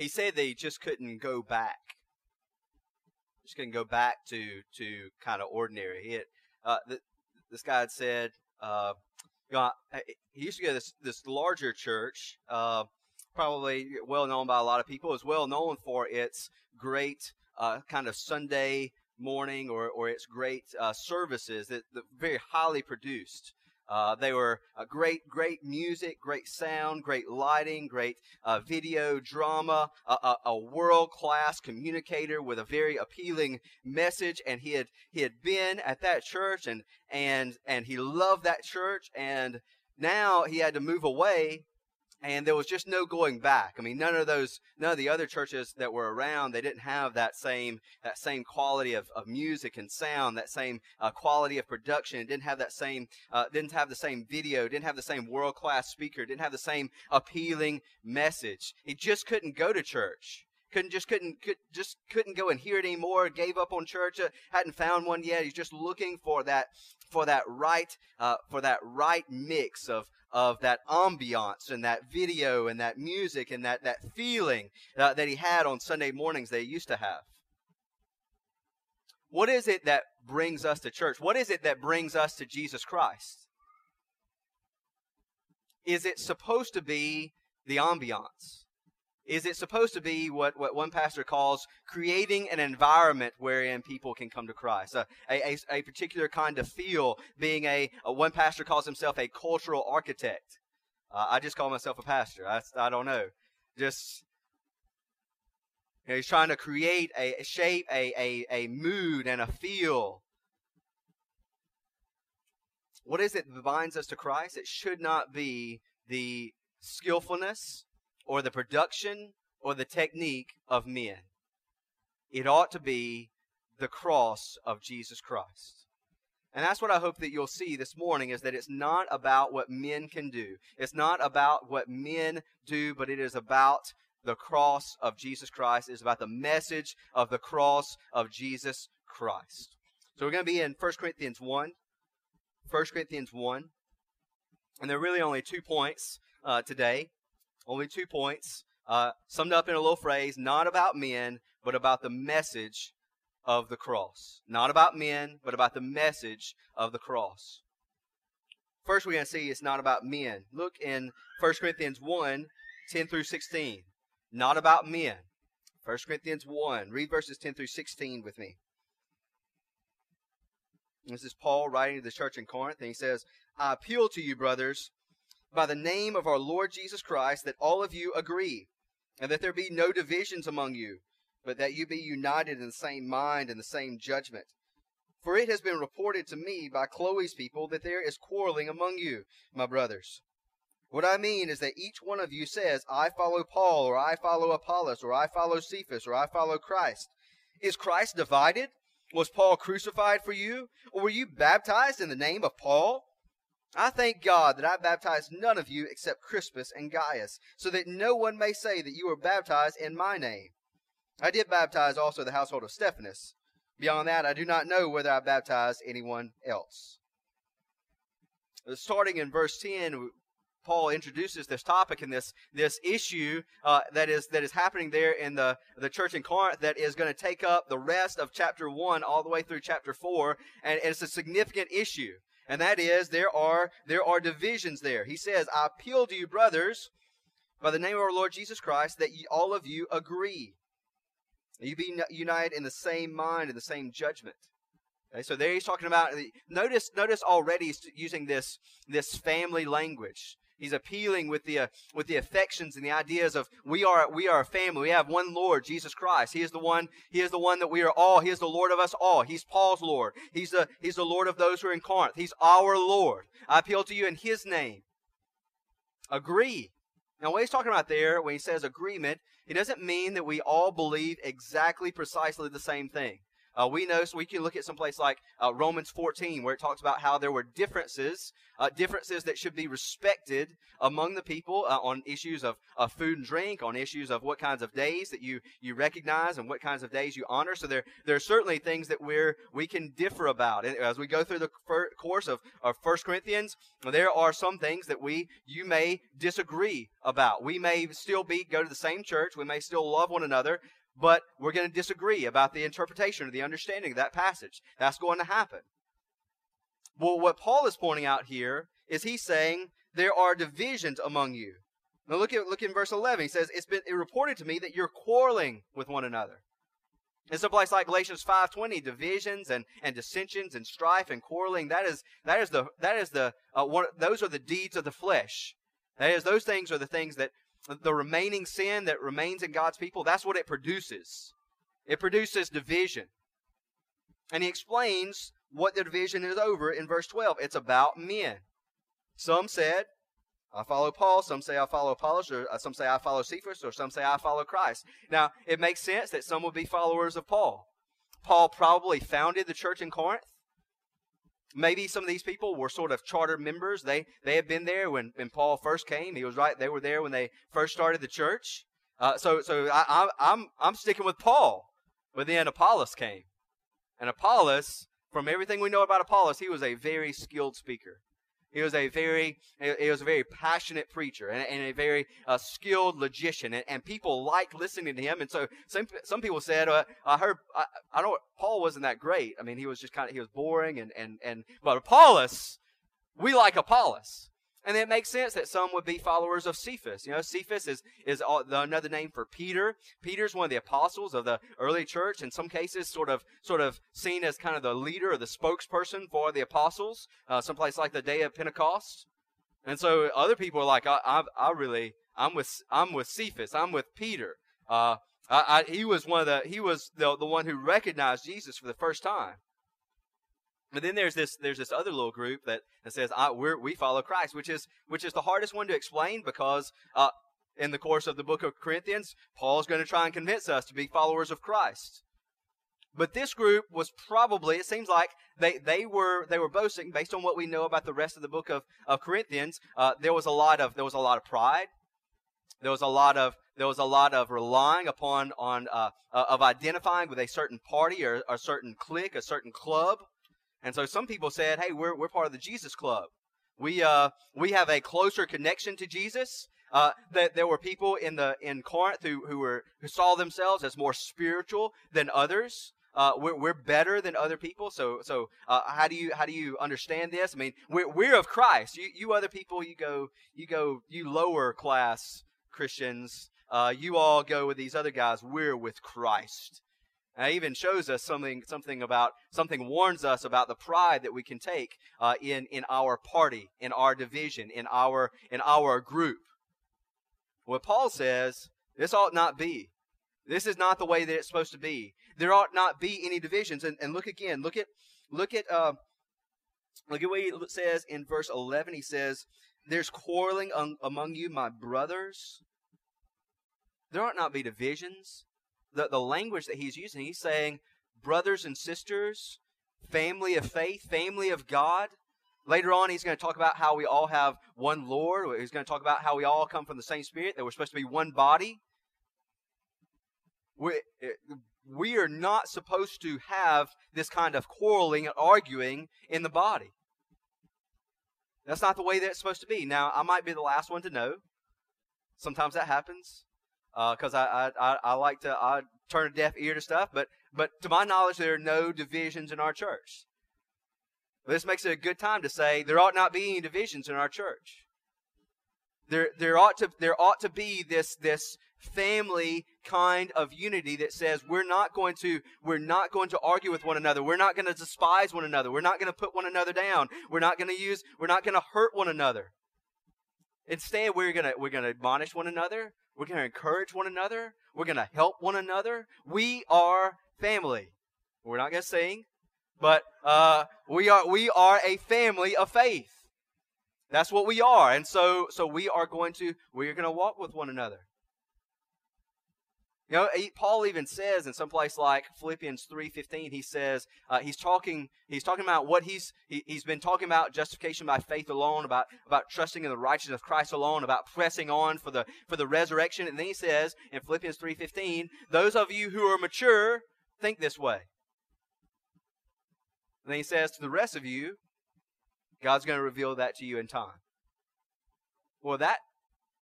he said he just couldn't go back. Just couldn't go back to to kind of ordinary. He had, uh, th- this guy had said, uh, you know, he used to go to this this larger church, uh, probably well known by a lot of people. Is well known for its great uh, kind of Sunday morning or or its great uh, services that, that very highly produced. Uh, they were uh, great, great music, great sound, great lighting, great uh, video drama, a, a, world class communicator with a very appealing message. And he had he had been at that church, and and and he loved that church. And now he had to move away and there was just no going back. I mean, none of those, none of the other churches that were around, they didn't have that same that same quality of, of music and sound, that same uh, quality of production. It didn't have that same, uh, didn't have the same video, didn't have the same world class speaker, didn't have the same appealing message. He just couldn't go to church. Couldn't just couldn't could, just couldn't go and hear it anymore. Gave up on church. Uh, hadn't found one yet. He's just looking for that for that right uh, for that right mix of of that ambiance and that video and that music and that, that feeling uh, that he had on Sunday mornings he used to have. What is it that brings us to church? What is it that brings us to Jesus Christ? Is it supposed to be the ambiance? Is it supposed to be what, what one pastor calls creating an environment wherein people can come to Christ? A, a, a particular kind of feel, being a, a, one pastor calls himself a cultural architect. Uh, I just call myself a pastor. I, I don't know. Just you know, he's trying to create a, shape, a, a, a mood, and a feel. What is it that binds us to Christ? It should not be the skillfulness or the production or the technique of men. It ought to be the cross of Jesus Christ. And that's what I hope that you'll see this morning is that it's not about what men can do. It's not about what men do, but it is about the cross of Jesus Christ. It's about the message of the cross of Jesus Christ. So we're going to be in 1 Corinthians 1. 1 Corinthians 1. And there are really only two points uh, today. Only two points. Uh, summed up in a little phrase not about men, but about the message of the cross. Not about men, but about the message of the cross. First, we're going to see it's not about men. Look in 1 Corinthians 1 10 through 16. Not about men. 1 Corinthians 1. Read verses 10 through 16 with me. This is Paul writing to the church in Corinth, and he says, I appeal to you, brothers by the name of our Lord Jesus Christ that all of you agree, and that there be no divisions among you, but that you be united in the same mind and the same judgment. For it has been reported to me by Chloe's people that there is quarreling among you, my brothers. What I mean is that each one of you says, I follow Paul, or I follow Apollos, or I follow Cephas, or I follow Christ. Is Christ divided? Was Paul crucified for you? Or were you baptized in the name of Paul? I thank God that I baptized none of you except Crispus and Gaius, so that no one may say that you were baptized in my name. I did baptize also the household of Stephanas. Beyond that, I do not know whether I baptized anyone else. Starting in verse 10, Paul introduces this topic and this this issue uh, that is that is happening there in the the church in Corinth that is going to take up the rest of chapter one all the way through chapter four, and it's a significant issue and that is there are there are divisions there. He says, "I appeal to you, brothers, by the name of our Lord Jesus Christ, that ye, all of you agree, you be united in the same mind and the same judgment." Okay, so there he's talking about. Notice, notice already he's using this this family language. He's appealing with the uh, with the affections and the ideas of we are we are a family. We have one Lord, Jesus Christ. He is the one. He is the one that we are all. He is the Lord of us all. He's Paul's Lord. He's the He's the Lord of those who are in Corinth. He's our Lord. I appeal to you in His name. Agree. Now, what he's talking about there, when he says agreement, he doesn't mean that we all believe exactly, precisely the same thing. Uh, we know, so we can look at some place like uh, Romans 14, where it talks about how there were differences, uh, differences that should be respected among the people uh, on issues of, of food and drink, on issues of what kinds of days that you, you recognize and what kinds of days you honor. So there, there are certainly things that we're, we can differ about. And as we go through the fir- course of, of 1 Corinthians, there are some things that we, you may disagree about. We may still be, go to the same church. We may still love one another but we're going to disagree about the interpretation or the understanding of that passage. That's going to happen. Well, what Paul is pointing out here is he's saying there are divisions among you. Now look at look in verse 11. He says, "It's been it reported to me that you're quarreling with one another." It's a place like Galatians 5:20, divisions and, and dissensions and strife and quarreling. That is that is the that is the uh, one, those are the deeds of the flesh. That is, those things are the things that the remaining sin that remains in God's people, that's what it produces. It produces division. And he explains what the division is over in verse 12. It's about men. Some said, I follow Paul. Some say I follow Apollos, or uh, some say I follow Cephas, or some say I follow Christ. Now, it makes sense that some would be followers of Paul. Paul probably founded the church in Corinth. Maybe some of these people were sort of charter members. They they had been there when, when Paul first came. He was right. They were there when they first started the church. Uh, so so I, I, I'm I'm sticking with Paul. But then Apollos came, and Apollos, from everything we know about Apollos, he was a very skilled speaker. He was a very, he was a very passionate preacher and, a very uh, skilled logician, and, and, people liked listening to him. And so some some people said, uh, "I heard, I, I know Paul wasn't that great. I mean, he was just kind of he was boring, and and and but Apollos, we like Apollos." And it makes sense that some would be followers of Cephas. You know, Cephas is, is another name for Peter. Peter's one of the apostles of the early church, in some cases sort of, sort of seen as kind of the leader or the spokesperson for the apostles, uh, someplace like the day of Pentecost. And so other people are like, I, I, I really, I'm with, I'm with Cephas. I'm with Peter. Uh, I, I, he was one of the, he was the, the one who recognized Jesus for the first time. But then there's this there's this other little group that, that says we follow Christ, which is which is the hardest one to explain because uh, in the course of the book of Corinthians, Paul's going to try and convince us to be followers of Christ. But this group was probably it seems like they, they were they were boasting based on what we know about the rest of the book of, of Corinthians. Uh, there was a lot of there was a lot of pride. There was a lot of there was a lot of relying upon on uh, uh of identifying with a certain party or a certain clique, a certain club. And so some people said, hey, we're, we're part of the Jesus Club. We, uh, we have a closer connection to Jesus. Uh, that there were people in the in Corinth who, who were who saw themselves as more spiritual than others. Uh, we're, we're better than other people. So so uh, how do you how do you understand this? I mean, we're, we're of Christ. You you other people, you go you go you lower class Christians. Uh, you all go with these other guys. We're with Christ. And it even shows us something, something about, something warns us about the pride that we can take uh, in, in our party, in our division, in our, in our group. What Paul says, this ought not be. This is not the way that it's supposed to be. There ought not be any divisions. And, and look again, look at, look at, uh, look at what he says in verse 11. He says, there's quarreling un- among you, my brothers. There ought not be divisions the, the language that he's using. He's saying, brothers and sisters, family of faith, family of God. Later on, he's going to talk about how we all have one Lord. He's going to talk about how we all come from the same Spirit, that we're supposed to be one body. We, we are not supposed to have this kind of quarreling and arguing in the body. That's not the way that it's supposed to be. Now, I might be the last one to know. Sometimes that happens because uh, I, I, I like to I turn a deaf ear to stuff, but but to my knowledge, there are no divisions in our church. This makes it a good time to say there ought not be any divisions in our church. There there ought to there ought to be this this family kind of unity that says we're not going to we're not going to argue with one another. We're not going to despise one another. We're not going to put one another down. We're not going to use we're not going to hurt one another. Instead we're going to we're going to admonish one another we're going to encourage one another. We're going to help one another. We are family. We're not going to sing, but uh, we are we are a family of faith. That's what we are, and so so we are going to we are going to walk with one another. You know, Paul even says in some place like Philippians three fifteen, he says uh, he's talking he's talking about what he's he, has been talking about justification by faith alone, about about trusting in the righteousness of Christ alone, about pressing on for the for the resurrection, and then he says in Philippians three fifteen, those of you who are mature think this way. And then he says to the rest of you, God's going to reveal that to you in time. Well, that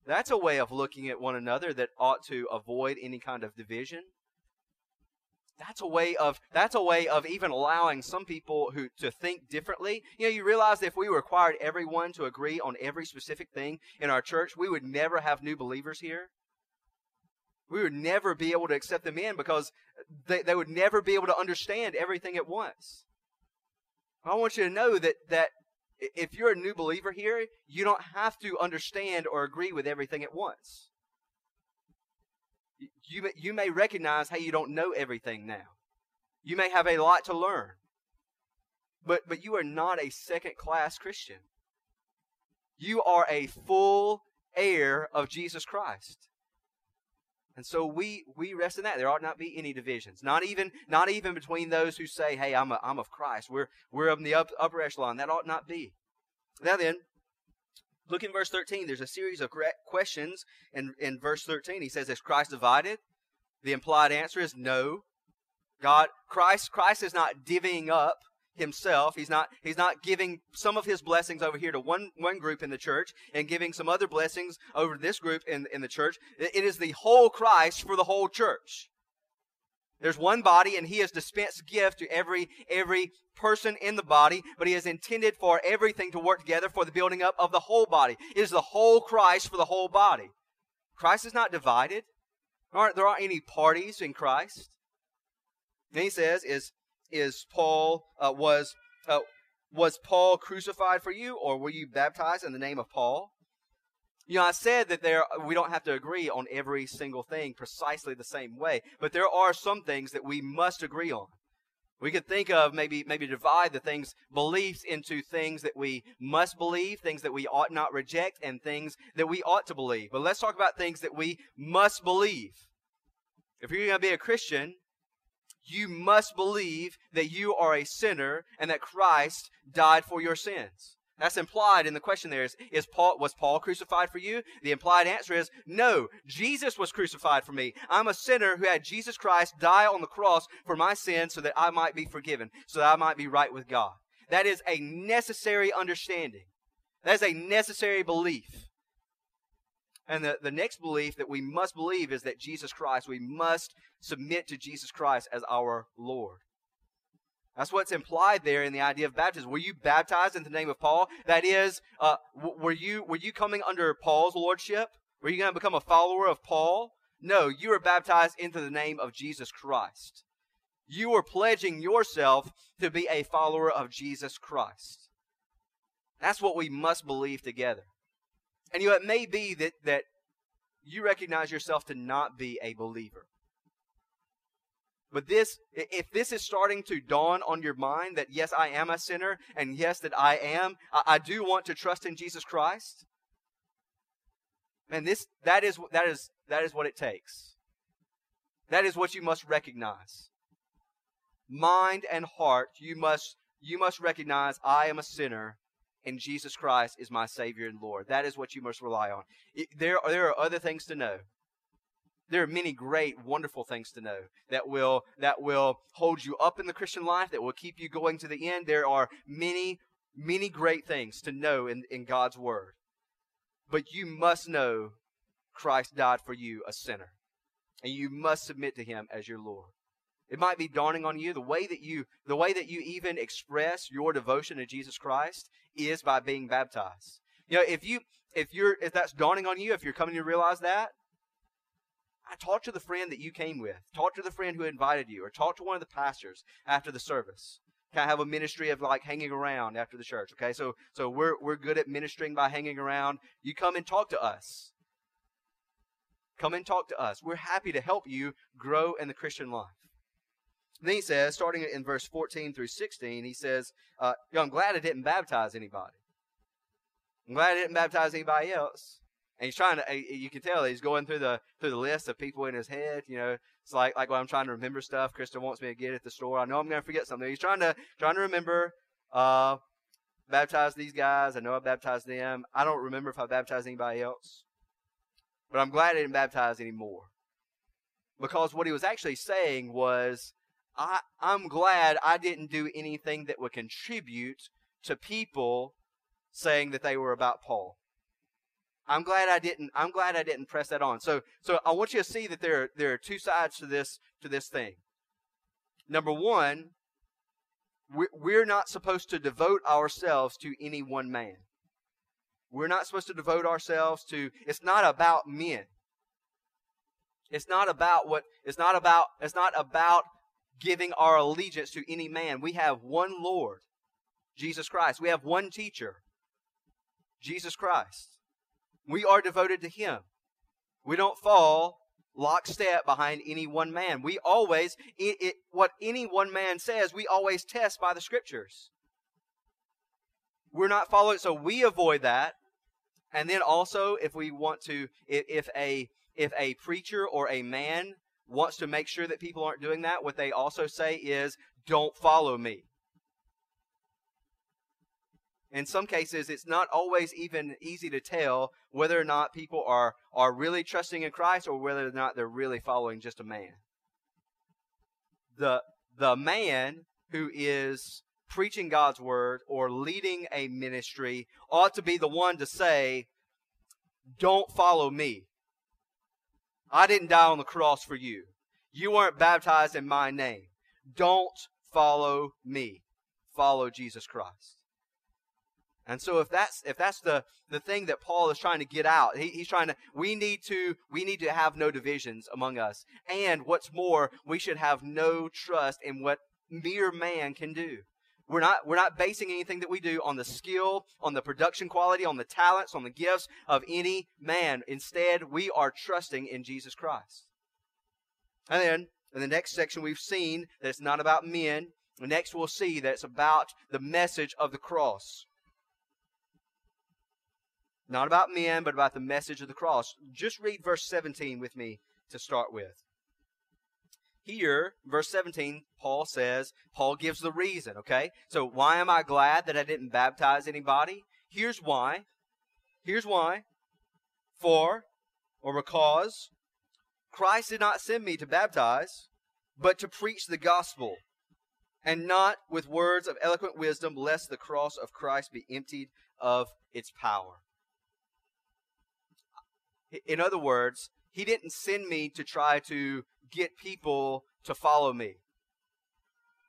that's a way of looking at one another that ought to avoid any kind of division. That's a way of that's a way of even allowing some people who to think differently. You know, you realize if we required everyone to agree on every specific thing in our church, we would never have new believers here. We would never be able to accept them in because they, they would never be able to understand everything at once. I want you to know that that if you're a new believer here, you don't have to understand or agree with everything at once. You may, you may recognize how you don't know everything now. You may have a lot to learn. But, but you are not a second class Christian. You are a full heir of Jesus Christ. And so we, we rest in that. There ought not be any divisions. Not even, not even between those who say, hey, I'm, a, I'm of Christ. We're, we're of the up, upper echelon. That ought not be. Now then, look in verse 13. There's a series of questions in, in verse 13. He says, is Christ divided? The implied answer is no. God, Christ, Christ is not divvying up himself. He's not, he's not giving some of his blessings over here to one, one group in the church and giving some other blessings over this group in, in the church. It is the whole Christ for the whole church. There's one body and he has dispensed gift to every, every person in the body, but he has intended for everything to work together for the building up of the whole body. It is the whole Christ for the whole body. Christ is not divided. There aren't, there aren't any parties in Christ. And he says, is is Paul uh, was uh, was Paul crucified for you, or were you baptized in the name of Paul? You know, I said that there we don't have to agree on every single thing precisely the same way, but there are some things that we must agree on. We could think of maybe maybe divide the things beliefs into things that we must believe, things that we ought not reject, and things that we ought to believe. But let's talk about things that we must believe. If you're going to be a Christian, you must believe that you are a sinner and that Christ died for your sins. That's implied in the question there is, is Paul, was Paul crucified for you? The implied answer is no. Jesus was crucified for me. I'm a sinner who had Jesus Christ die on the cross for my sins so that I might be forgiven, so that I might be right with God. That is a necessary understanding. That is a necessary belief. And the, the next belief that we must believe is that Jesus Christ, we must submit to Jesus Christ as our Lord. That's what's implied there in the idea of baptism. Were you baptized in the name of Paul? That is, uh, were you were you coming under Paul's lordship? Were you going to become a follower of Paul? No, you were baptized into the name of Jesus Christ. You were pledging yourself to be a follower of Jesus Christ. That's what we must believe together. And you know, it may be that, that you recognize yourself to not be a believer. But this, if this is starting to dawn on your mind that yes, I am a sinner, and yes, that I am, I, I do want to trust in Jesus Christ. And this, that is, that is, that is what it takes. That is what you must recognize. Mind and heart, you must, you must recognize I am a sinner and Jesus Christ is my Savior and Lord. That is what you must rely on. It, there, are, there are other things to know. There are many great, wonderful things to know that will that will hold you up in the Christian life, that will keep you going to the end. There are many, many great things to know in, in God's Word. But you must know Christ died for you, a sinner. And you must submit to Him as your Lord. It might be dawning on you the way that you the way that you even express your devotion to Jesus Christ is by being baptized. You know, if you if you're if that's dawning on you, if you're coming to realize that, I talk to the friend that you came with. Talk to the friend who invited you, or talk to one of the pastors after the service. Kind of have a ministry of like hanging around after the church. Okay, so so we're we're good at ministering by hanging around. You come and talk to us. Come and talk to us. We're happy to help you grow in the Christian life. Then he says, starting in verse 14 through 16, he says, uh, I'm glad I didn't baptize anybody. I'm glad I didn't baptize anybody else. and he's trying to. You can tell he's going through the through the list of people in his head. You know, it's like like when I'm trying to remember stuff. Krista wants me to get at the store. I know I'm going to forget something. He's trying to trying to remember. Uh, baptize these guys. I know I baptized them. I don't remember if I baptized anybody else, but I'm glad I didn't baptize anymore because what he was actually saying was, I I'm glad I didn't do anything that would contribute to people saying that they were about Paul. I'm glad I didn't. I'm glad I didn't press that on. So, so I want you to see that there are, there are two sides to this to this thing. Number one, we're not supposed to devote ourselves to any one man. We're not supposed to devote ourselves to. It's not about men. It's not about what. It's not about. It's not about giving our allegiance to any man. We have one Lord, Jesus Christ. We have one teacher, Jesus Christ. We are devoted to Him. We don't fall lockstep behind any one man. We always, it, it, what any one man says, we always test by the Scriptures. We're not following, so we avoid that. And then also, if we want to, if, if a if a preacher or a man wants to make sure that people aren't doing that, what they also say is, "Don't follow me." in some cases, it's not always even easy to tell whether or not people are, are really trusting in Christ or whether or not they're really following just a man. The, the man who is preaching God's word or leading a ministry ought to be the one to say, Don't follow me. I didn't die on the cross for you. You weren't baptized in my name. Don't follow me. Follow Jesus Christ. And so if that's if that's the the thing that Paul is trying to get out, he, he's trying to we need to we need to have no divisions among us. And what's more, we should have no trust in what mere man can do. We're not we're not basing anything that we do on the skill, on the production quality, on the talents, on the gifts of any man. Instead, we are trusting in Jesus Christ. And then in the next section we've seen that it's not about men. Next we'll see that it's about the message of the cross. Not about men, but about the message of the cross. Just read verse 17 with me to start with. Here, verse 17, Paul says, Paul gives the reason, okay? So, why am I glad that I didn't baptize anybody? Here's why. Here's why. For, or because, Christ did not send me to baptize, but to preach the gospel, and not with words of eloquent wisdom, lest the cross of Christ be emptied of its power. In other words, he didn't send me to try to get people to follow me.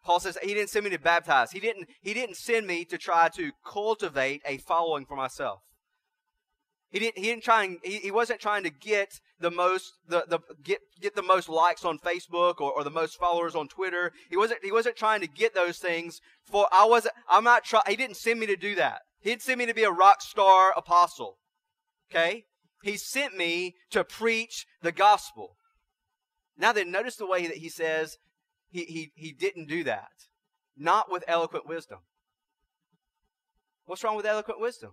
Paul says he didn't send me to baptize. He didn't, he didn't send me to try to cultivate a following for myself. He didn't, he didn't try and, he, he wasn't trying to get the most, the, the, get, get the most likes on Facebook or, or the most followers on Twitter. He wasn't, he wasn't trying to get those things for, I wasn't, I'm not trying, he didn't send me to do that. He didn't send me to be a rock star apostle. Okay? He sent me to preach the gospel. Now then, notice the way that he says he, he, he didn't do that. Not with eloquent wisdom. What's wrong with eloquent wisdom?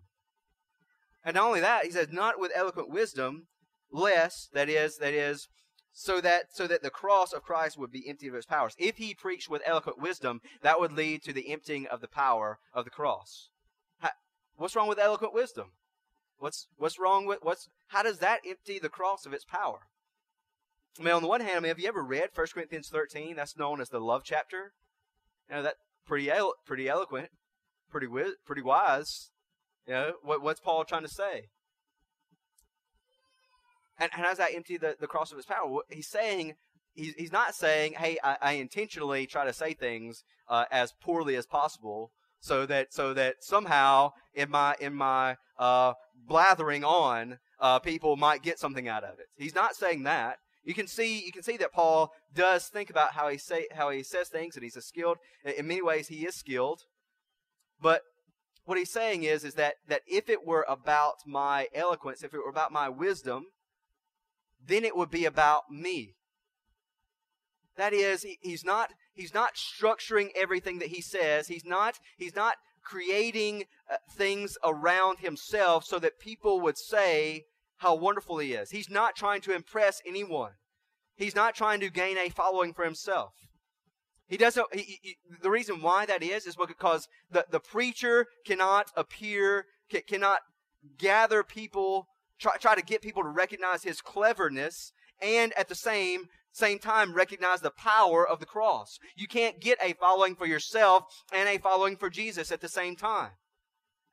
And not only that, he says, not with eloquent wisdom, less, that is, that is, so that so that the cross of Christ would be emptied of its powers. If he preached with eloquent wisdom, that would lead to the emptying of the power of the cross. what's wrong with eloquent wisdom? What's what's wrong with what's how does that empty the cross of its power? I mean, on the one hand, I mean, have you ever read 1 Corinthians 13? That's known as the love chapter. You know, that pretty elo- pretty eloquent, pretty wi- pretty wise. You know, what, what's Paul trying to say? And, and does that empty the, the cross of his power? He's saying, he's, he's not saying, hey, I, I intentionally try to say things uh, as poorly as possible so that so that somehow in my in my uh, blathering on, uh, people might get something out of it. He's not saying that. You can see you can see that Paul does think about how he say how he says things, and he's a skilled. In many ways, he is skilled. But what he's saying is is that that if it were about my eloquence, if it were about my wisdom, then it would be about me. That is, he, he's not he's not structuring everything that he says. He's not he's not creating uh, things around himself so that people would say how wonderful he is. He's not trying to impress anyone. He's not trying to gain a following for himself. He doesn't. He, he, the reason why that is is because the, the preacher cannot appear, cannot gather people, try, try to get people to recognize his cleverness, and at the same same time recognize the power of the cross. You can't get a following for yourself and a following for Jesus at the same time.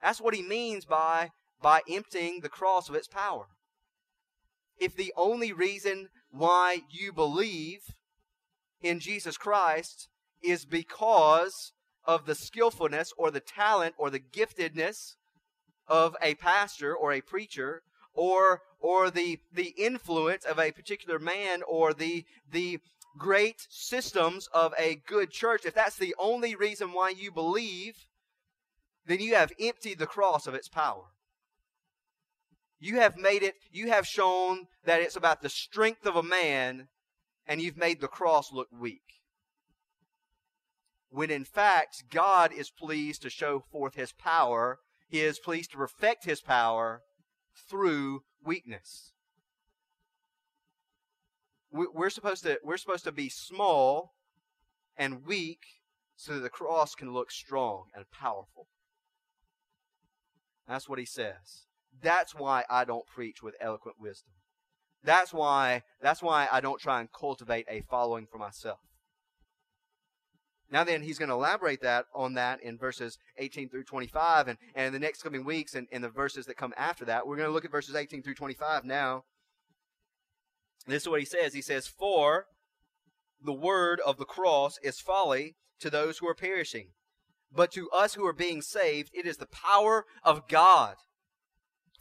That's what he means by by emptying the cross of its power. If the only reason why you believe in Jesus Christ is because of the skillfulness or the talent or the giftedness of a pastor or a preacher or or the the influence of a particular man or the the great systems of a good church if that's the only reason why you believe then you have emptied the cross of its power you have made it you have shown that it's about the strength of a man and you've made the cross look weak when in fact God is pleased to show forth his power he is pleased to perfect his power through weakness. We're supposed to, we're supposed to be small and weak so that the cross can look strong and powerful. That's what he says. That's why I don't preach with eloquent wisdom. That's why, that's why I don't try and cultivate a following for myself. Now then, he's going to elaborate that on that in verses 18 through 25, and, and in the next coming weeks and in the verses that come after that. We're going to look at verses 18 through 25 now. This is what he says. He says, For the word of the cross is folly to those who are perishing, but to us who are being saved, it is the power of God.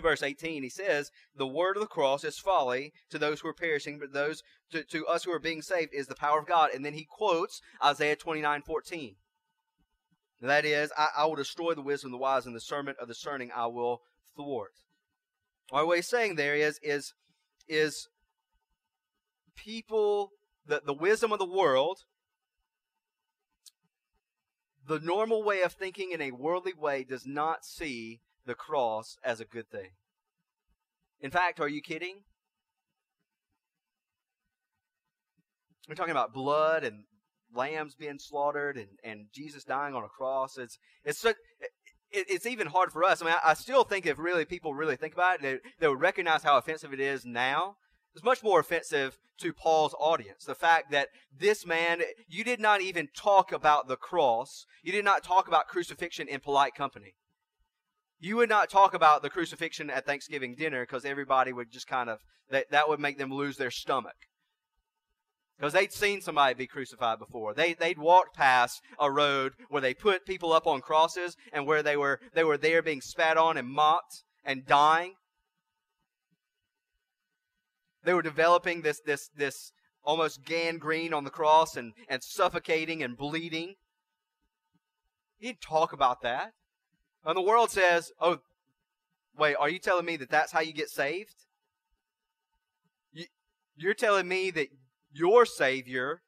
Verse 18. He says, The word of the cross is folly to those who are perishing, but those to, to us who are being saved is the power of God. And then he quotes Isaiah 29 14. That is, I, I will destroy the wisdom of the wise, and the discernment of the discerning I will thwart. Or what he's saying there is is is people the, the wisdom of the world the normal way of thinking in a worldly way does not see the cross as a good thing. In fact, are you kidding? We're talking about blood and lambs being slaughtered and, and Jesus dying on a cross. It's it's such, it, it's even hard for us. I mean, I, I, still think if really people really think about it, they, they would recognize how offensive it is now. It's much more offensive to Paul's audience. The fact that this man, you did not even talk about the cross. You did not talk about crucifixion in polite company. You would not talk about the crucifixion at Thanksgiving dinner because everybody would just kind of, that, that would make them lose their stomach because they'd seen somebody be crucified before. They they'd walked past a road where they put people up on crosses and where they were they were there being spat on and mocked and dying. They were developing this this this almost gangrene on the cross and and suffocating and bleeding. He'd talk about that. And the world says, "Oh, wait, are you telling me that that's how you get saved?" You're telling me that your Savior,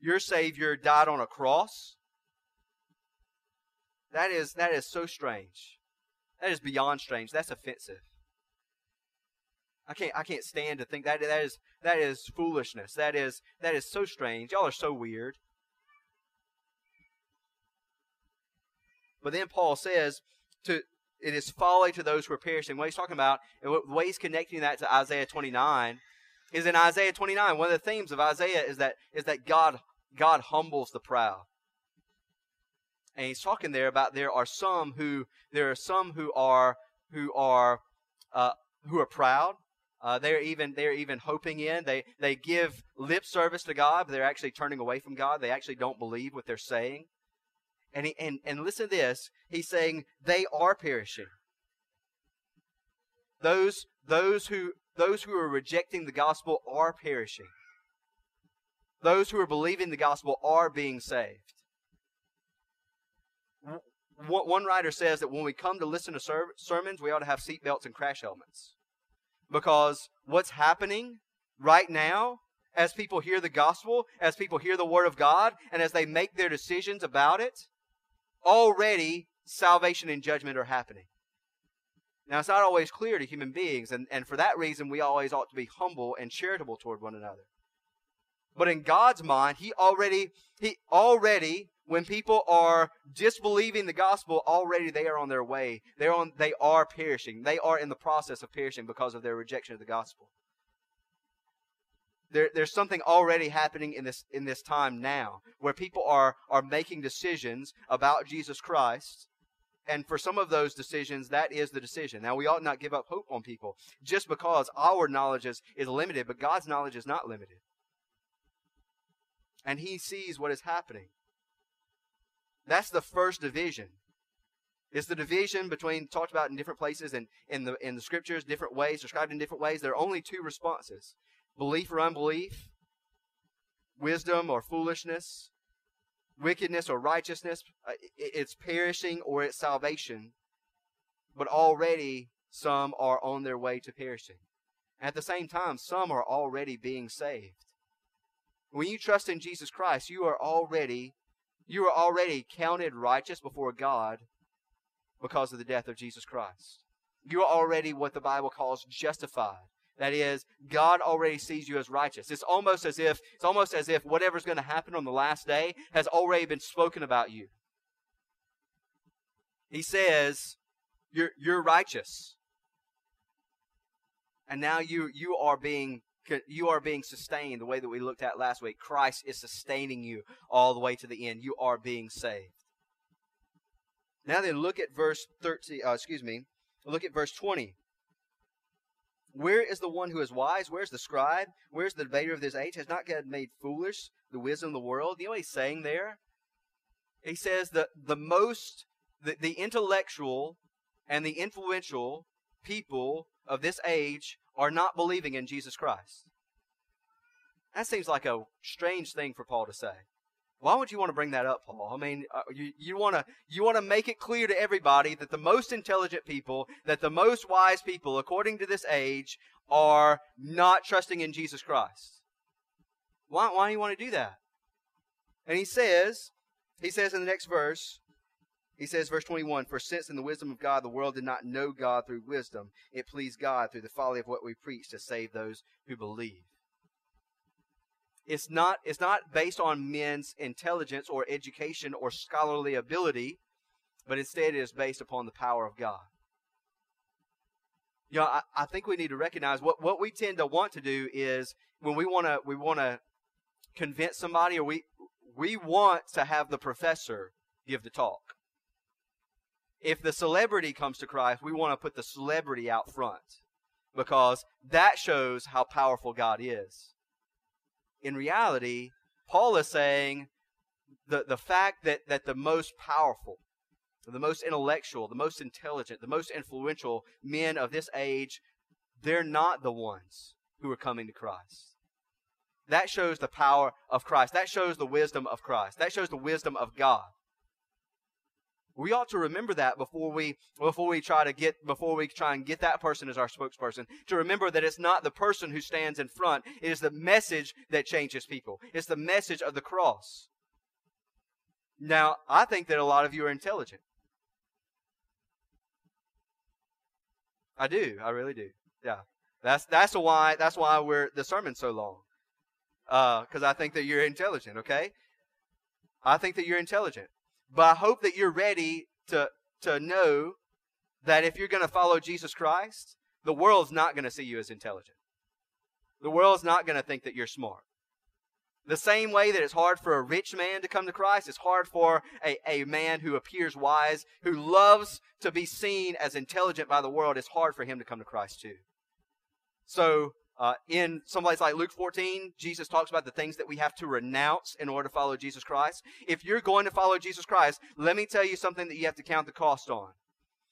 your Savior died on a cross. That is, that is so strange. That is beyond strange. That's offensive. I can't, I can't stand to think that that is that is foolishness. That is that is so strange. Y'all are so weird. But then Paul says to it is folly to those who are perishing. What he's talking about, and the way he's connecting that to Isaiah 29 is in Isaiah 29. One of the themes of Isaiah is that is that God God humbles the proud. And he's talking there about there are some who there are some who are who are uh, who are proud. Uh, they're even they're even hoping in. They they give lip service to God, but they're actually turning away from God. They actually don't believe what they're saying. And he, and and listen to this. He's saying they are perishing. Those those who those who are rejecting the gospel are perishing. Those who are believing the gospel are being saved. One writer says that when we come to listen to sermons, we ought to have seatbelts and crash helmets. Because what's happening right now, as people hear the gospel, as people hear the word of God, and as they make their decisions about it, already salvation and judgment are happening. Now, it's not always clear to human beings, and, and for that reason, we always ought to be humble and charitable toward one another. But in God's mind, He already, He already, when people are disbelieving the gospel, already they are on their way. They're on, they are perishing. They are in the process of perishing because of their rejection of the gospel. There, there's something already happening in this in this time now where people are are making decisions about Jesus Christ and for some of those decisions, that is the decision. Now, we ought not give up hope on people just because our knowledge is, is limited, but God's knowledge is not limited. And He sees what is happening. That's the first division. It's the division between talked about in different places and in the in the scriptures, different ways, described in different ways. There are only two responses: belief or unbelief, wisdom or foolishness, wickedness or righteousness, uh, it's perishing or it's salvation. But already some are on their way to perishing. At the same time, some are already being saved. When you trust in Jesus Christ, you are already you are already counted righteous before God because of the death of Jesus Christ. You are already what the Bible calls justified. That is, God already sees you as righteous. It's almost as if it's almost as if whatever's going to happen on the last day has already been spoken about you. He says, "You're you're righteous." And now you you are being you are being sustained the way that we looked at last week. Christ is sustaining you all the way to the end. You are being saved. Now then, look at verse 13. Uh, excuse me. Look at verse 20. Where is the one who is wise? Where's the scribe? Where's the debater of this age? Has not God made foolish the wisdom of the world? You know what he's saying there? He says that the most, the, the intellectual and the influential people of this age are not believing in Jesus Christ. That seems like a strange thing for Paul to say. Why would you want to bring that up, Paul? I mean, uh, you, you want to you want to make it clear to everybody that the most intelligent people, that the most wise people, according to this age, are not trusting in Jesus Christ. Why, why do you want to do that? And he says, he says in the next verse, he says, verse 21, For since in the wisdom of God the world did not know God through wisdom, it pleased God through the folly of what we preach to save those who believe. It's not, it's not based on men's intelligence or education or scholarly ability, but instead it is based upon the power of God. You know, I, I think we need to recognize what, what we tend to want to do is when we want to we want to convince somebody or we we want to have the professor give the talk. If the celebrity comes to Christ, we want to put the celebrity out front because that shows how powerful God is in reality, Paul is saying the, the fact that, that the most powerful, the most intellectual, the most intelligent, the most influential men of this age, they're not the ones who are coming to Christ. That shows the power of Christ. That shows the wisdom of Christ. That shows the wisdom of God. We ought to remember that before we before we try to get before we try and get that person as our spokesperson. To remember that it's not the person who stands in front, it is the message that changes people. It's the message of the cross. Now, I think that a lot of you are intelligent. I do. I really do. Yeah. That's that's why that's why we're the sermon's so long. Because uh, I think that you're intelligent. Okay. I think that you're intelligent. But I hope that you're ready to, to know that if you're going to follow Jesus Christ, the world's not going to see you as intelligent. The world's not going to think that you're smart. The same way that it's hard for a rich man to come to Christ, it's hard for a, a man who appears wise, who loves to be seen as intelligent by the world, it's hard for him to come to Christ too. So, uh, in some place like Luke 14, Jesus talks about the things that we have to renounce in order to follow Jesus Christ. If you're going to follow Jesus Christ, let me tell you something that you have to count the cost on.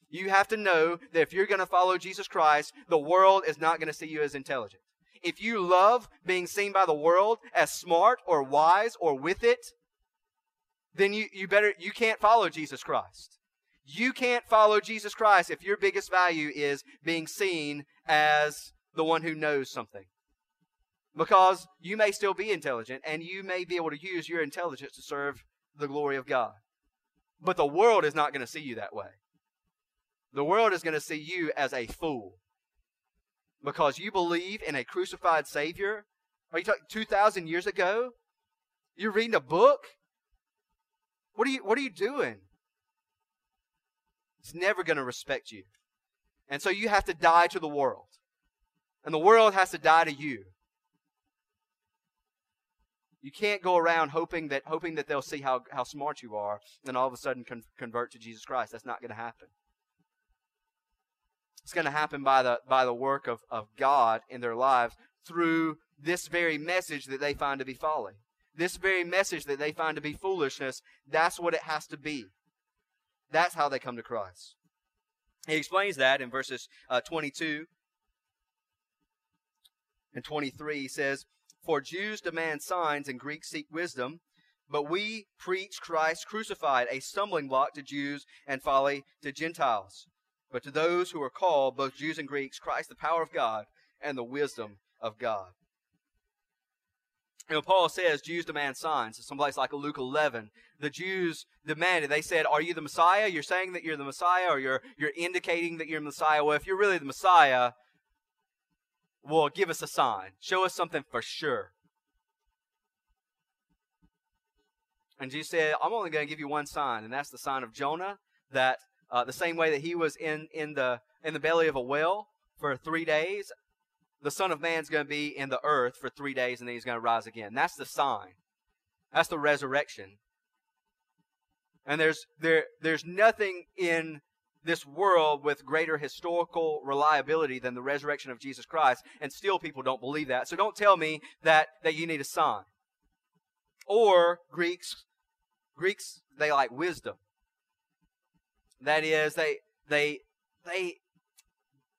You have to know that if you're going to follow Jesus Christ, the world is not going to see you as intelligent. If you love being seen by the world as smart or wise or with it, then you, you better, you can't follow Jesus Christ. You can't follow Jesus Christ if your biggest value is being seen as the one who knows something. Because you may still be intelligent and you may be able to use your intelligence to serve the glory of God. But the world is not going to see you that way. The world is going to see you as a fool because you believe in a crucified Savior? Are you talking 2,000 years ago? You're reading a book? What are you, what are you doing? It's never going to respect you. And so you have to die to the world. And the world has to die to you. You can't go around hoping that hoping that they'll see how, how smart you are and all of a sudden con- convert to Jesus Christ. That's not going to happen. It's going to happen by the, by the work of, of God in their lives through this very message that they find to be folly. This very message that they find to be foolishness, that's what it has to be. That's how they come to Christ. He explains that in verses uh, 22 and 23. He says, For Jews demand signs and Greeks seek wisdom, but we preach Christ crucified, a stumbling block to Jews and folly to Gentiles. But to those who are called, both Jews and Greeks, Christ, the power of God and the wisdom of God. You know, Paul says Jews demand signs. In some place like Luke 11, the Jews demanded, they said, Are you the Messiah? You're saying that you're the Messiah, or you're, you're indicating that you're the Messiah. Well, if you're really the Messiah, well, give us a sign. Show us something for sure. And Jesus said, I'm only going to give you one sign, and that's the sign of Jonah, that uh, the same way that he was in, in, the, in the belly of a whale for three days, the Son of Man's going to be in the earth for three days and then he's going to rise again. That's the sign. That's the resurrection. And there's, there, there's nothing in this world with greater historical reliability than the resurrection of Jesus Christ, and still people don't believe that. So don't tell me that, that you need a sign. Or Greeks, Greeks, they like wisdom. That is, they they they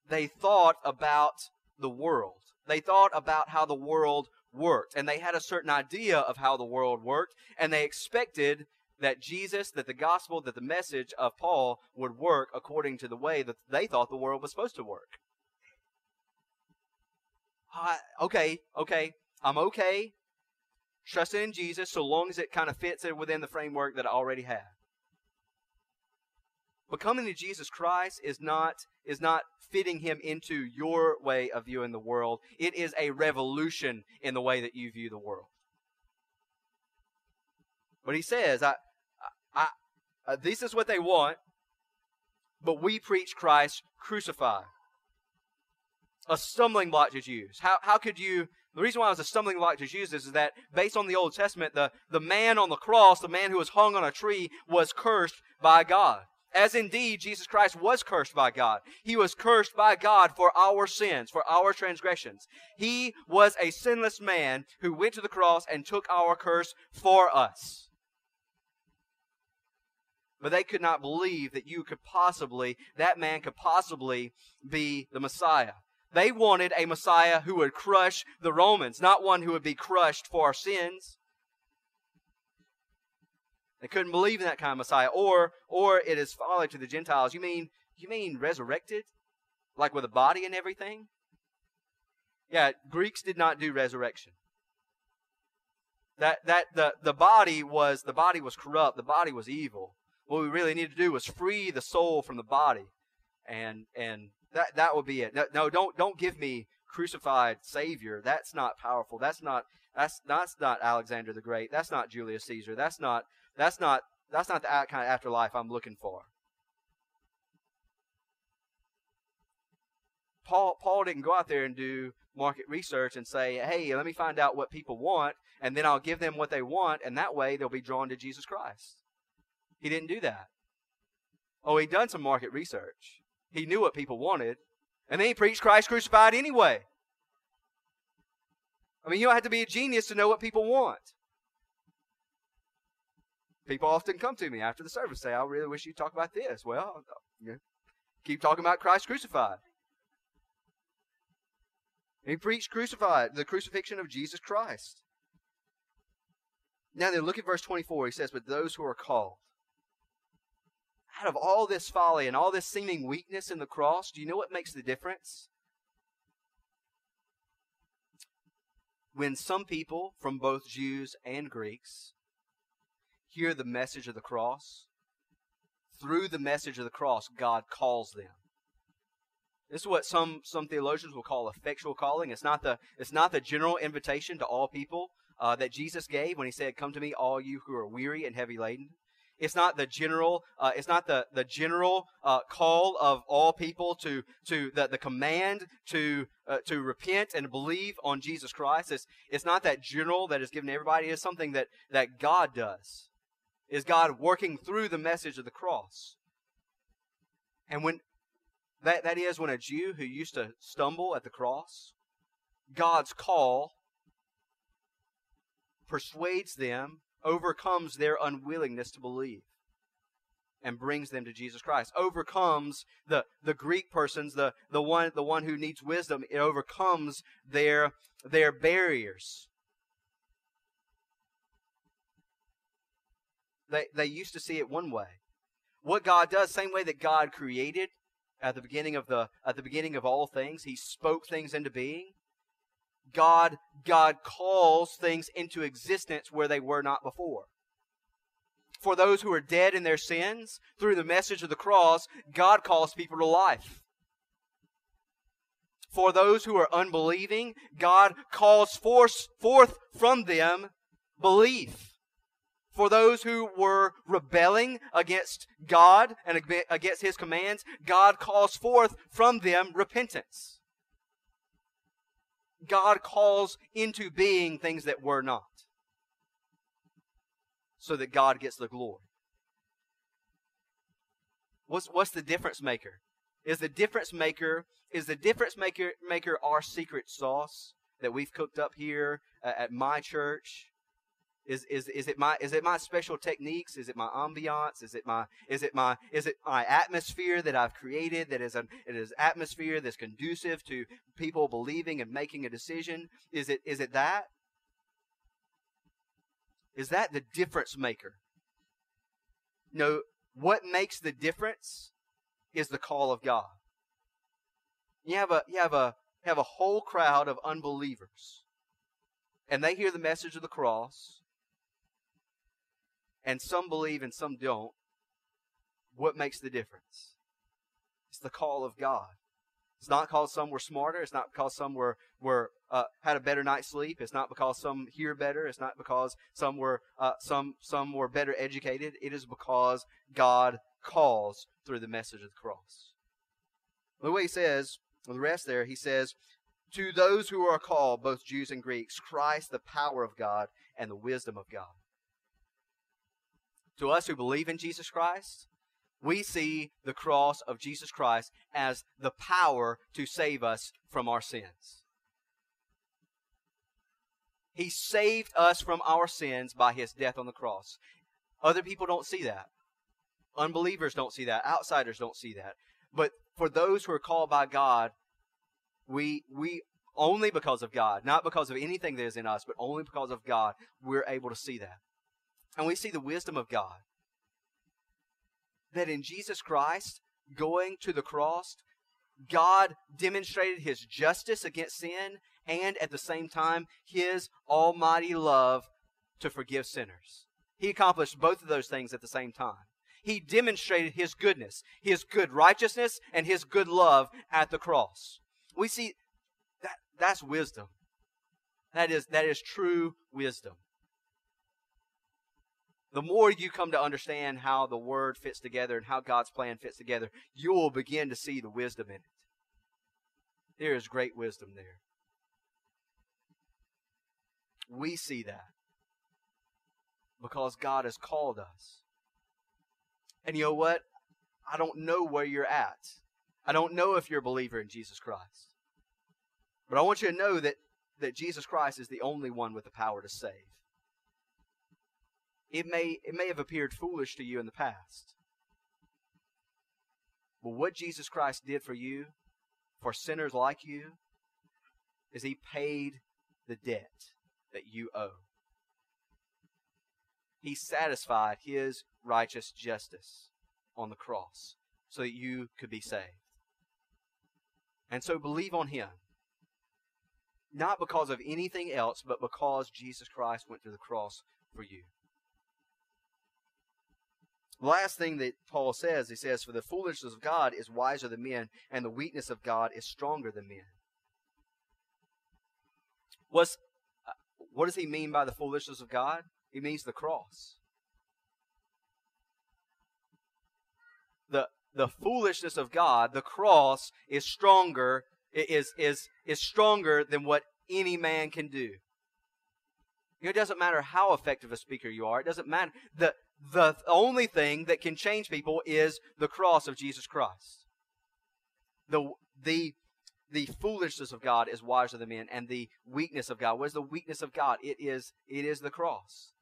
they thought about the world. They thought about how the world worked, and they had a certain idea of how the world worked, and they expected that Jesus, that the gospel, that the message of Paul would work according to the way that they thought the world was supposed to work. Uh, okay, okay, I'm okay trusting in Jesus so long as it kind of fits it within the framework that I already have. But coming to Jesus Christ is not, is not fitting him into your way of viewing the world. It is a revolution in the way that you view the world. But he says, I, I, I, uh, this is what they want, but we preach Christ crucified. A stumbling block to Jews. How, how could you the reason why it was a stumbling block to Jews is that based on the Old Testament, the, the man on the cross, the man who was hung on a tree, was cursed by God as indeed Jesus Christ was cursed by God. He was cursed by God for our sins, for our transgressions. He was a sinless man who went to the cross and took our curse for us. But they could not believe that you could possibly, that man could possibly be the Messiah. They wanted a Messiah who would crush the Romans, not one who would be crushed for our sins. They couldn't believe in that kind of Messiah. Or, or it is folly to the Gentiles. You mean, you mean resurrected? Like with a body and everything? Yeah, Greeks did not do resurrection. That, that, the, the body was, the body was corrupt. The body was evil. What we really needed to do was free the soul from the body. And, and that, that would be it. No, no, don't, don't give me crucified Savior. That's not powerful. That's not, that's, that's not Alexander the Great. That's not Julius Caesar. That's not that's not that's not the kind of afterlife I'm looking for. Paul Paul didn't go out there and do market research and say, "Hey, let me find out what people want, and then I'll give them what they want, and that way they'll be drawn to Jesus Christ." He didn't do that. Oh, he'd done some market research. He knew what people wanted, and then he preached Christ crucified anyway. I mean, you don't have to be a genius to know what people want. People often come to me after the service say, I really wish you'd talk about this. Well, keep talking about Christ crucified. He preached crucified, the crucifixion of Jesus Christ. Now then, look at verse 24. He says, But those who are called, out of all this folly and all this seeming weakness in the cross, do you know what makes the difference? When some people from both Jews and Greeks hear the message of the cross, through the message of the cross, God calls them. This is what some, some theologians will call effectual calling. It's not the, it's not the general invitation to all people uh, that Jesus gave when he said, Come to me, all you who are weary and heavy laden. It's not the general. Uh, it's not the the general uh, call of all people to to the, the command to uh, to repent and believe on Jesus Christ. It's it's not that general that is given to everybody. It's something that that God does. Is God working through the message of the cross? And when that that is when a Jew who used to stumble at the cross, God's call persuades them overcomes their unwillingness to believe and brings them to Jesus Christ. Overcomes the, the Greek persons, the, the one the one who needs wisdom, it overcomes their their barriers. They they used to see it one way. What God does, same way that God created at the beginning of the at the beginning of all things, He spoke things into being. God, God calls things into existence where they were not before. For those who are dead in their sins, through the message of the cross, God calls people to life. For those who are unbelieving, God calls forth, forth from them belief. For those who were rebelling against God and against His commands, God calls forth from them repentance. God calls into being things that were not. So that God gets the glory. What's, what's the difference maker? Is the difference maker is the difference maker maker our secret sauce that we've cooked up here at my church? Is, is, is it my is it my special techniques? Is it my ambiance? Is it my is it my is it my atmosphere that I've created that is an it is atmosphere that's conducive to people believing and making a decision? Is it is it that? Is that the difference maker? No, what makes the difference is the call of God. You have a you have a you have a whole crowd of unbelievers. And they hear the message of the cross and some believe and some don't, what makes the difference? It's the call of God. It's not because some were smarter. It's not because some were were uh, had a better night's sleep. It's not because some hear better. It's not because some were uh, some some were better educated. It is because God calls through the message of the cross. The way he says, the rest there, he says, "To those who are called, both Jews and Greeks, Christ, the power of God and the wisdom of God." To us who believe in Jesus Christ, we see the cross of Jesus Christ as the power to save us from our sins. He saved us from our sins by his death on the cross. Other people don't see that. Unbelievers don't see that. Outsiders don't see that. But for those who are called by God, we we only because of God, not because of anything that is in us, but only because of God, we're able to see that. And we see the wisdom of God. That in Jesus Christ, going to the cross, God demonstrated his justice against sin and at the same time his almighty love to forgive sinners. He accomplished both of those things at the same time. He demonstrated his goodness, his good righteousness, and his good love at the cross. We see that that's wisdom. That is that is true wisdom the more you come to understand how the Word fits together and how God's plan fits together, you will begin to see the wisdom in it. There is great wisdom there. We see that because God has called us. And you know what? I don't know where you're at. I don't know if you're a believer in Jesus Christ. But I want you to know that, that Jesus Christ is the only one with the power to save. It may, it may have appeared foolish to you in the past. But what Jesus Christ did for you, for sinners like you, is he paid the debt that you owe. He satisfied his righteous justice on the cross so that you could be saved. And so believe on him. Not because of anything else, but because Jesus Christ went to the cross for you. The last thing that Paul says, he says, For the foolishness of God is wiser than men, and the weakness of God is stronger than men. What's, uh, what does he mean by the foolishness of God? He means the cross. The, the foolishness of God, the cross, is stronger, is, is, is stronger than what any man can do. It doesn't matter how effective a speaker you are. It doesn't matter. The, the only thing that can change people is the cross of Jesus Christ. The, the, the foolishness of God is wiser than men, and the weakness of God. What is the weakness of God? It is, it is the cross.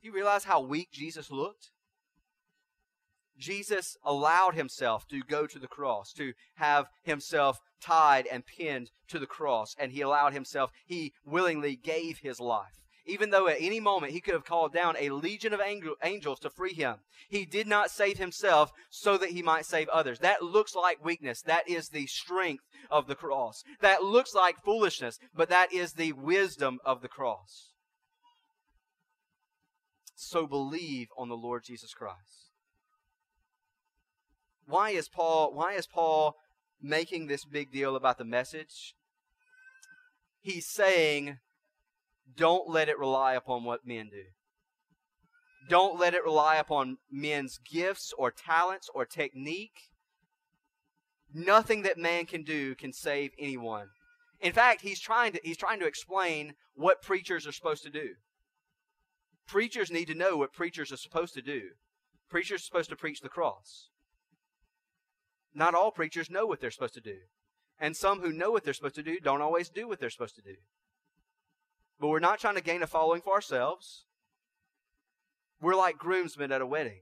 Do you realize how weak Jesus looked? Jesus allowed himself to go to the cross, to have himself tied and pinned to the cross, and he allowed himself, he willingly gave his life even though at any moment he could have called down a legion of angels to free him. He did not save himself so that he might save others. That looks like weakness. That is the strength of the cross. That looks like foolishness, but that is the wisdom of the cross. So believe on the Lord Jesus Christ. Why is Paul why is Paul making this big deal about the message? He's saying don't let it rely upon what men do. Don't let it rely upon men's gifts or talents or technique. Nothing that man can do can save anyone. In fact, he's trying to, he's trying to explain what preachers are supposed to do. Preachers need to know what preachers are supposed to do. Preachers are supposed to preach the cross. Not all preachers know what they're supposed to do. And some who know what they're supposed to do don't always do what they're supposed to do. But we're not trying to gain a following for ourselves. We're like groomsmen at a wedding.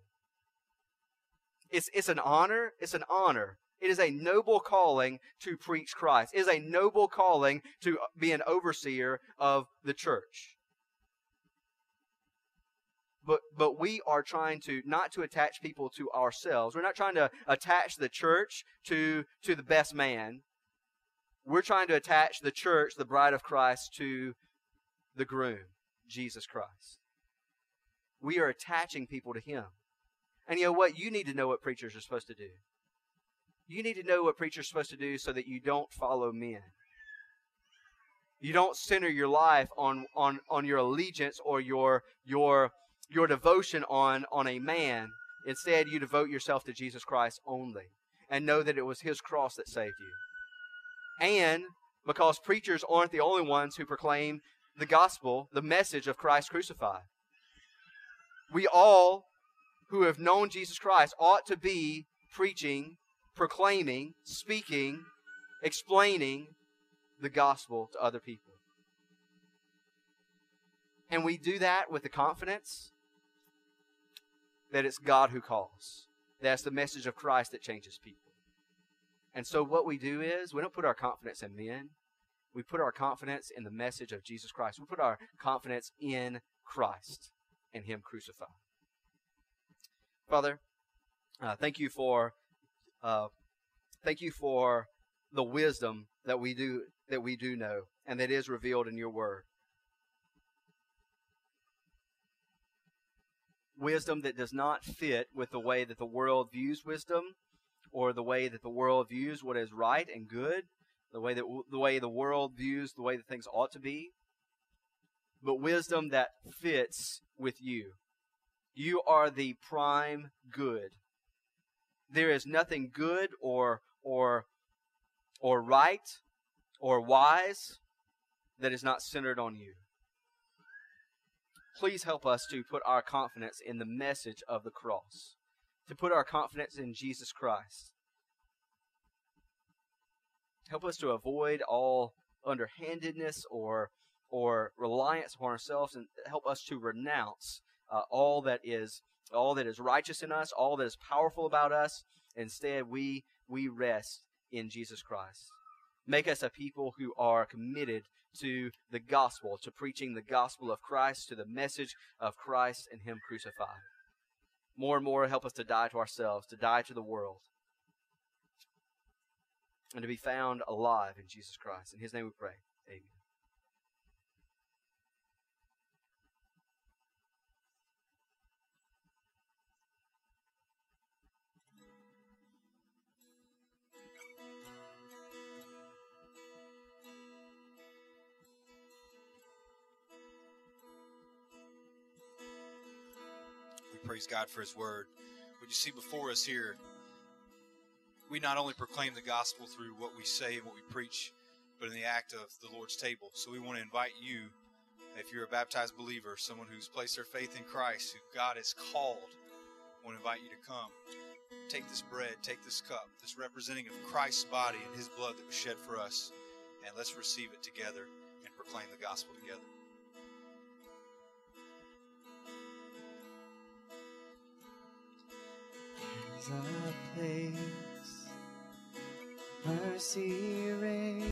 It's, it's an honor. It's an honor. It is a noble calling to preach Christ. It is a noble calling to be an overseer of the church. But, but we are trying to not to attach people to ourselves. We're not trying to attach the church to, to the best man. We're trying to attach the church, the bride of Christ, to the groom, Jesus Christ. We are attaching people to Him. And you know what? You need to know what preachers are supposed to do. You need to know what preachers are supposed to do so that you don't follow men. You don't center your life on, on, on your allegiance or your, your, your devotion on, on a man. Instead, you devote yourself to Jesus Christ only and know that it was His cross that saved you. And because preachers aren't the only ones who proclaim the gospel, the message of Christ crucified. We all who have known Jesus Christ ought to be preaching, proclaiming, speaking, explaining the gospel to other people. And we do that with the confidence that it's God who calls. That's the message of Christ that changes people. And so what we do is we don't put our confidence in men. We put our confidence in the message of Jesus Christ. We put our confidence in Christ and Him crucified. Father, uh, thank you for uh, thank you for the wisdom that we do that we do know and that is revealed in your word. Wisdom that does not fit with the way that the world views wisdom or the way that the world views what is right and good the way that the way the world views the way that things ought to be, but wisdom that fits with you. You are the prime good. There is nothing good or or or right or wise that is not centered on you. Please help us to put our confidence in the message of the cross, to put our confidence in Jesus Christ. Help us to avoid all underhandedness or or reliance upon ourselves, and help us to renounce uh, all that is all that is righteous in us, all that is powerful about us. Instead, we we rest in Jesus Christ. Make us a people who are committed to the gospel, to preaching the gospel of Christ, to the message of Christ and Him crucified. More and more, help us to die to ourselves, to die to the world, and to be found alive in Jesus Christ. In His name we pray. Amen. praise God for His Word. What you see before us here, we not only proclaim the gospel through what we say and what we preach, but in the act of the Lord's table. So we want to invite you, if you're a baptized believer, someone who's placed their faith in Christ, who God has called, I want to invite you to come. Take this bread, take this cup, this representing of Christ's body and His blood that was shed for us, and let's receive it together and proclaim the gospel together. a place mercy reigns.